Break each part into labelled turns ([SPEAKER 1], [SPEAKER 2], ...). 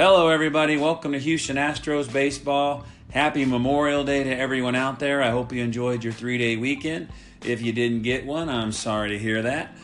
[SPEAKER 1] Hello, everybody. Welcome to Houston Astros Baseball. Happy Memorial Day to everyone out there. I hope you enjoyed your three day weekend. If you didn't get one, I'm sorry to hear that.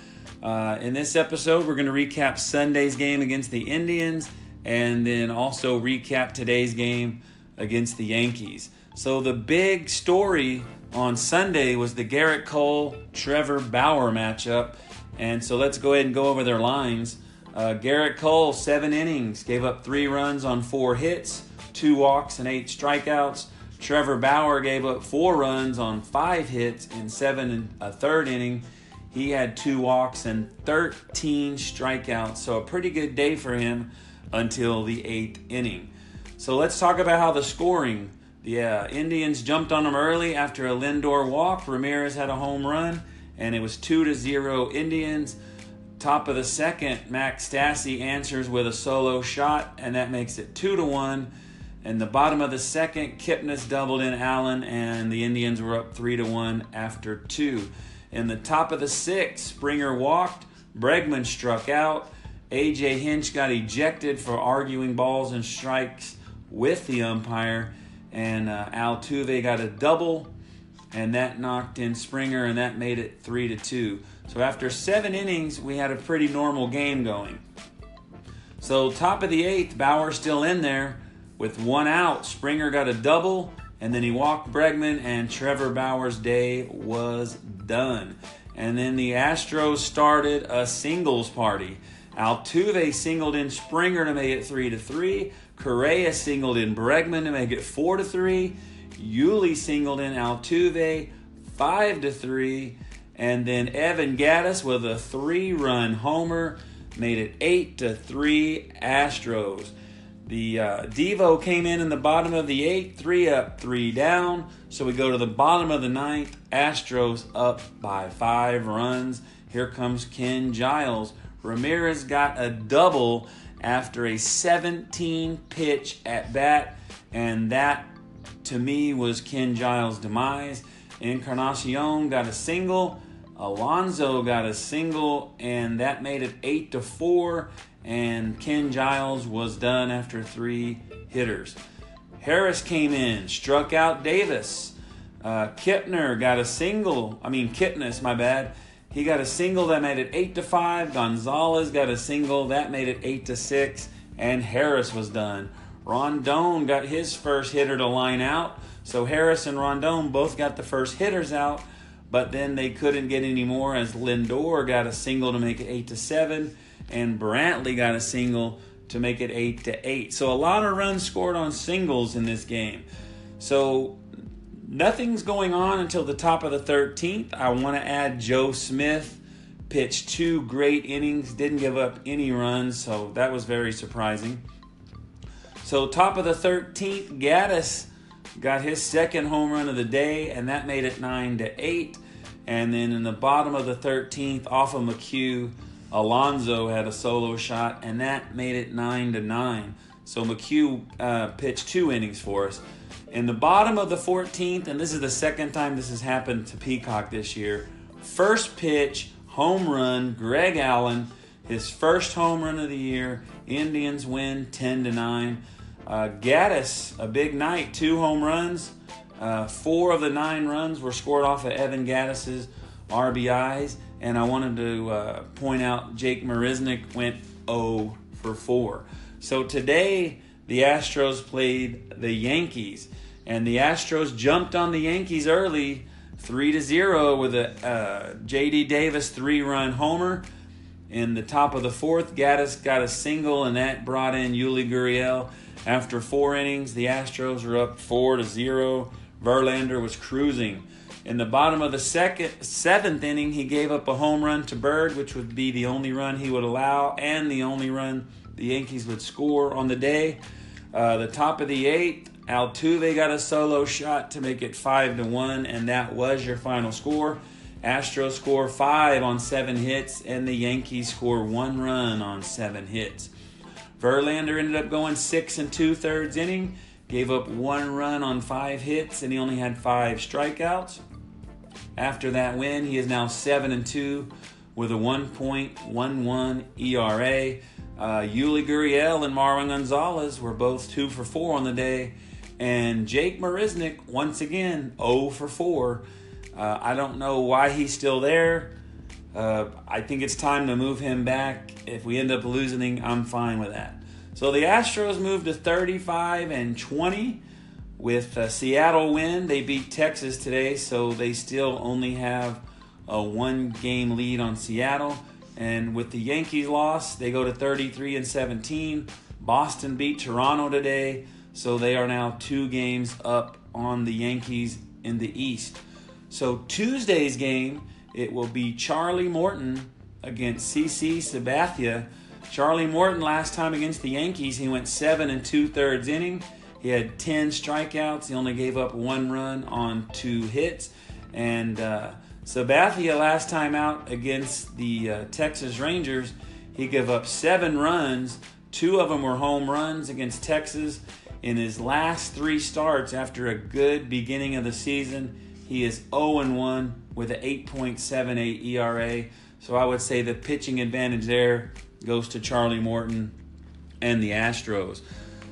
[SPEAKER 1] Uh, in this episode, we're going to recap Sunday's game against the Indians and then also recap today's game against the Yankees. So, the big story on Sunday was the Gerrit Cole Trevor Bauer matchup. And so, let's go ahead and go over their lines. Uh, Gerrit Cole, seven innings, gave up three runs on four hits, two walks, and eight strikeouts. Trevor Bauer gave up four runs on five hits in seven and a third inning. He had two walks and 13 strikeouts, so a pretty good day for him until the eighth inning. So let's talk about how the scoring. The uh, Indians jumped on them early after a Lindor walk. Ramirez had a home run, and it was two to zero Indians. Top of the second, Max Stassi answers with a solo shot, and that makes it two to one. In the bottom of the second, Kipnis doubled in Allen, and the Indians were up three to one after two. In the top of the sixth, Springer walked, Bregman struck out, AJ Hinch got ejected for arguing balls and strikes with the umpire, and uh, Altuve got a double, and that knocked in Springer, and that made it three to two. So after seven innings, we had a pretty normal game going. So top of the eighth, Bauer still in there with one out. Springer got a double, and then he walked Bregman, and Trevor Bauer's day was done. And then the Astros started a singles party. Altuve singled in Springer to make it three to three. Correa singled in Bregman to make it four to three. Yuli singled in Altuve five to three. And then Evan Gattis with a three run homer made it 8 to 3 Astros. The uh, Devo came in in the bottom of the eighth, three up, three down. So we go to the bottom of the ninth. Astros up by five runs. Here comes Ken Giles. Ramirez got a double after a 17 pitch at bat, and that to me was Ken Giles' demise. Encarnacion got a single. Alonso got a single, and that made it eight to four. And Ken Giles was done after three hitters. Harris came in, struck out Davis. Uh, Kipner got a single. I mean Kipnis, my bad. He got a single that made it eight to five. Gonzalez got a single that made it eight to six, and Harris was done. Rondon got his first hitter to line out. So Harris and Rondon both got the first hitters out but then they couldn't get any more as Lindor got a single to make it 8 to 7 and Brantley got a single to make it 8 to 8. So a lot of runs scored on singles in this game. So nothing's going on until the top of the 13th. I want to add Joe Smith pitched two great innings, didn't give up any runs, so that was very surprising. So top of the 13th, Gattis got his second home run of the day, and that made it 9 to 8. And then in the bottom of the 13th, off of McHugh, Alonso had a solo shot, and that made it 9 to 9. So McHugh uh, pitched two innings for us. In the bottom of the 14th, and this is the second time this has happened to Peacock this year, first pitch, home run, Greg Allen, his first home run of the year. Indians win 10 to 9. Uh, Gattis, a big night, two home runs. Uh, four of the nine runs were scored off of Evan Gattis's RBIs. And I wanted to uh, point out Jake Marisnick went 0 for 4. So today, the Astros played the Yankees. And the Astros jumped on the Yankees early, 3 to 0, with a uh, J.D. Davis three run homer. In the top of the fourth, Gattis got a single, and that brought in Yuli Gurriel. After four innings, the Astros were up four to zero. Verlander was cruising. In the bottom of the second, seventh inning, he gave up a home run to Bird, which would be the only run he would allow and the only run the Yankees would score on the day. Uh, the top of the eighth, Altuve got a solo shot to make it five to one, and that was your final score. Astros score five on seven hits, and the Yankees score one run on seven hits. Verlander ended up going six and two thirds inning, gave up one run on five hits, and he only had five strikeouts. After that win, he is now seven and two with a 1.11 ERA. Uh, Yuli Gurriel and Marwin Gonzalez were both two for four on the day, and Jake Marisnick once again 0 for four. Uh, I don't know why he's still there. Uh, I think it's time to move him back. If we end up losing, I'm fine with that. So the Astros moved to 35 and 20 with a Seattle win. They beat Texas today, so they still only have a one game lead on Seattle. And with the Yankees loss, they go to 33 and 17. Boston beat Toronto today, so they are now two games up on the Yankees in the East. So Tuesday's game, it will be Charlie Morton against CC Sabathia. Charlie Morton last time against the Yankees, he went seven and two thirds inning. He had 10 strikeouts. He only gave up one run on two hits. And uh, Sabathia last time out against the uh, Texas Rangers, he gave up seven runs. Two of them were home runs against Texas. In his last three starts after a good beginning of the season, he is 0 1 with an 8.78 ERA. So I would say the pitching advantage there goes to Charlie Morton and the Astros.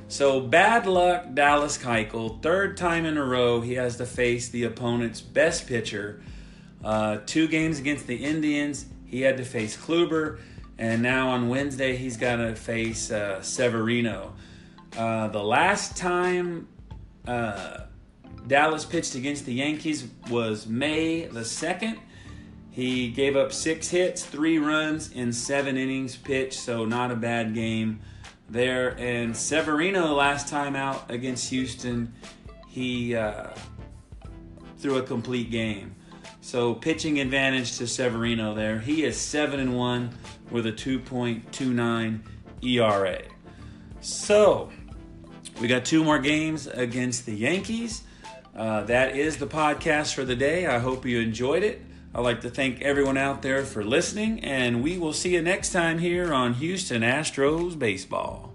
[SPEAKER 1] So bad luck, Dallas Keuchel. Third time in a row, he has to face the opponent's best pitcher. Uh, two games against the Indians, he had to face Kluber, and now on Wednesday he's got to face uh, Severino. Uh, the last time uh, Dallas pitched against the Yankees was May the second. He gave up six hits, three runs in seven innings pitched, so not a bad game there. And Severino last time out against Houston, he uh, threw a complete game. So pitching advantage to Severino there. He is seven and one with a 2.29 ERA. So we got two more games against the Yankees. Uh, that is the podcast for the day. I hope you enjoyed it. I'd like to thank everyone out there for listening, and we will see you next time here on Houston Astros Baseball.